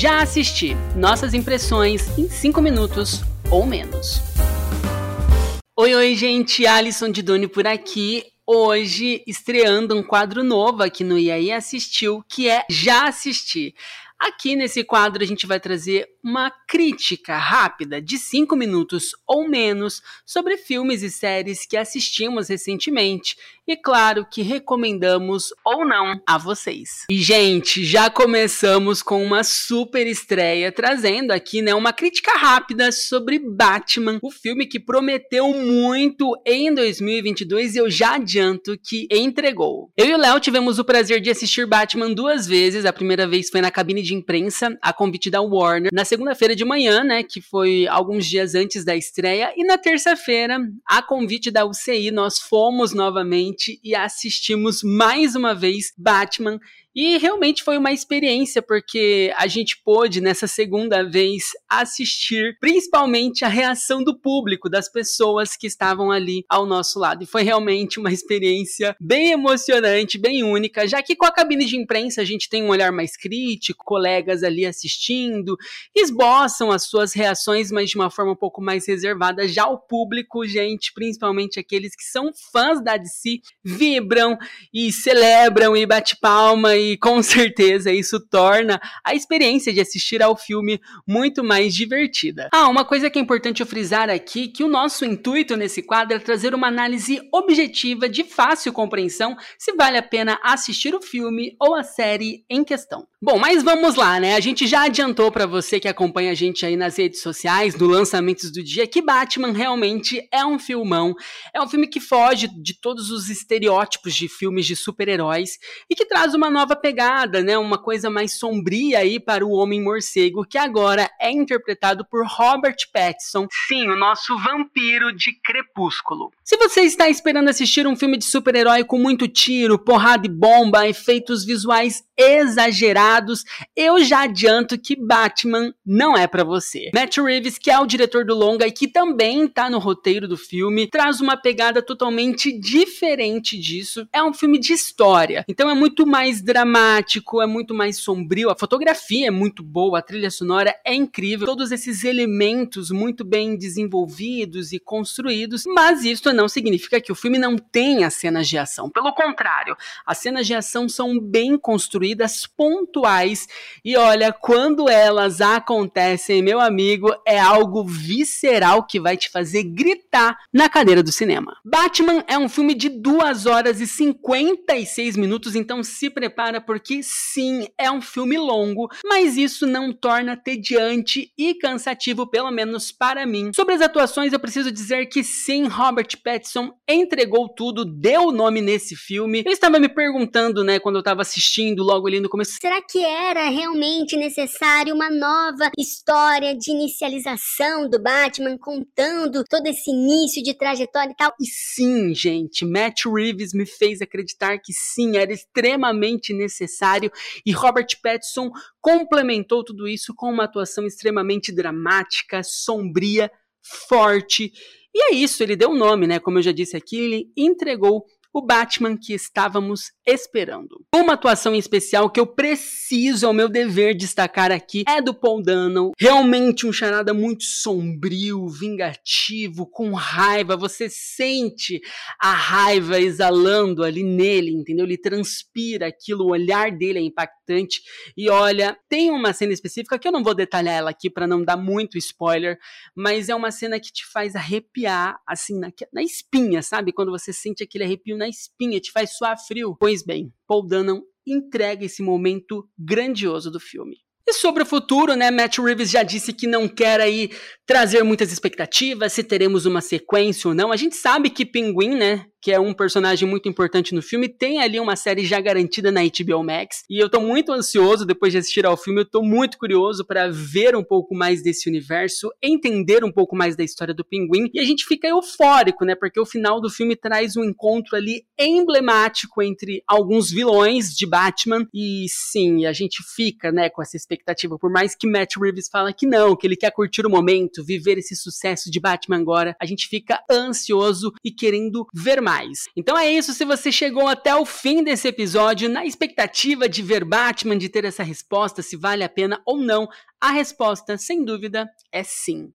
Já assisti. Nossas impressões em 5 minutos ou menos. Oi, oi, gente. Alisson de Doni por aqui. Hoje estreando um quadro novo aqui no IAI Assistiu, que é Já Assisti. Aqui nesse quadro a gente vai trazer uma crítica rápida de 5 minutos ou menos sobre filmes e séries que assistimos recentemente e claro que recomendamos ou não a vocês. E gente, já começamos com uma super estreia trazendo aqui, né, uma crítica rápida sobre Batman, o filme que prometeu muito em 2022 e eu já adianto que entregou. Eu e o Léo tivemos o prazer de assistir Batman duas vezes, a primeira vez foi na cabine de imprensa, a convite da Warner, na segunda-feira de manhã, né, que foi alguns dias antes da estreia, e na terça-feira, a convite da UCI, nós fomos novamente e assistimos mais uma vez Batman e realmente foi uma experiência, porque a gente pôde, nessa segunda vez, assistir principalmente a reação do público, das pessoas que estavam ali ao nosso lado. E foi realmente uma experiência bem emocionante, bem única, já que com a cabine de imprensa a gente tem um olhar mais crítico, colegas ali assistindo, esboçam as suas reações, mas de uma forma um pouco mais reservada. Já o público, gente, principalmente aqueles que são fãs da DC, vibram e celebram e bate palma e com certeza isso torna a experiência de assistir ao filme muito mais divertida. Ah, uma coisa que é importante eu frisar aqui, que o nosso intuito nesse quadro é trazer uma análise objetiva de fácil compreensão se vale a pena assistir o filme ou a série em questão. Bom, mas vamos lá, né? A gente já adiantou para você que acompanha a gente aí nas redes sociais, no lançamentos do dia, que Batman realmente é um filmão. É um filme que foge de todos os estereótipos de filmes de super-heróis e que traz uma nova pegada, né? Uma coisa mais sombria aí para o Homem Morcego, que agora é interpretado por Robert Pattinson. Sim, o nosso vampiro de Crepúsculo. Se você está esperando assistir um filme de super-herói com muito tiro, porrada e bomba, efeitos visuais exagerados, eu já adianto que Batman não é para você. Matt Reeves, que é o diretor do longa e que também está no roteiro do filme, traz uma pegada totalmente diferente disso. É um filme de história, então é muito mais dramático, é muito mais sombrio, a fotografia é muito boa, a trilha sonora é incrível, todos esses elementos muito bem desenvolvidos e construídos, mas isso não significa que o filme não tenha cenas de ação. Pelo contrário, as cenas de ação são bem construídas, pontuais, e olha, quando elas acontecem, meu amigo, é algo visceral que vai te fazer gritar na cadeira do cinema. Batman é um filme de 2 horas e 56 minutos, então se prepara porque sim, é um filme longo, mas isso não torna tediante e cansativo, pelo menos para mim. Sobre as atuações, eu preciso dizer que sim, Robert Pattinson entregou tudo, deu o nome nesse filme. Eu estava me perguntando, né, quando eu estava assistindo logo ali no começo, será que era realmente necessário uma nova história de inicialização do Batman contando todo esse início de trajetória e tal? E sim, gente, Matt Reeves me fez acreditar que sim, era extremamente necessário e Robert Pattinson complementou tudo isso com uma atuação extremamente dramática, sombria, forte. E é isso, ele deu o nome, né? Como eu já disse aqui, ele entregou o Batman que estávamos esperando. Uma atuação em especial que eu preciso, é o meu dever destacar aqui, é do Paul Dano. Realmente um charada muito sombrio, vingativo, com raiva. Você sente a raiva exalando ali nele, entendeu? Ele transpira aquilo, o olhar dele é impactante. E olha, tem uma cena específica que eu não vou detalhar ela aqui para não dar muito spoiler, mas é uma cena que te faz arrepiar, assim, na, na espinha, sabe? Quando você sente aquele arrepio na espinha, te faz suar frio. Pois bem, Paul Dano entrega esse momento grandioso do filme. E sobre o futuro, né? Matt Reeves já disse que não quer aí trazer muitas expectativas, se teremos uma sequência ou não. A gente sabe que Pinguim, né? Que é um personagem muito importante no filme, tem ali uma série já garantida na HBO Max. E eu tô muito ansioso depois de assistir ao filme, eu tô muito curioso para ver um pouco mais desse universo, entender um pouco mais da história do Pinguim. E a gente fica eufórico, né? Porque o final do filme traz um encontro ali emblemático entre alguns vilões de Batman. E sim, a gente fica, né, com essa expectativa. Por mais que Matt Reeves fala que não, que ele quer curtir o momento, viver esse sucesso de Batman agora, a gente fica ansioso e querendo ver mais mais. Então é isso, se você chegou até o fim desse episódio na expectativa de ver Batman, de ter essa resposta se vale a pena ou não, a resposta, sem dúvida, é sim.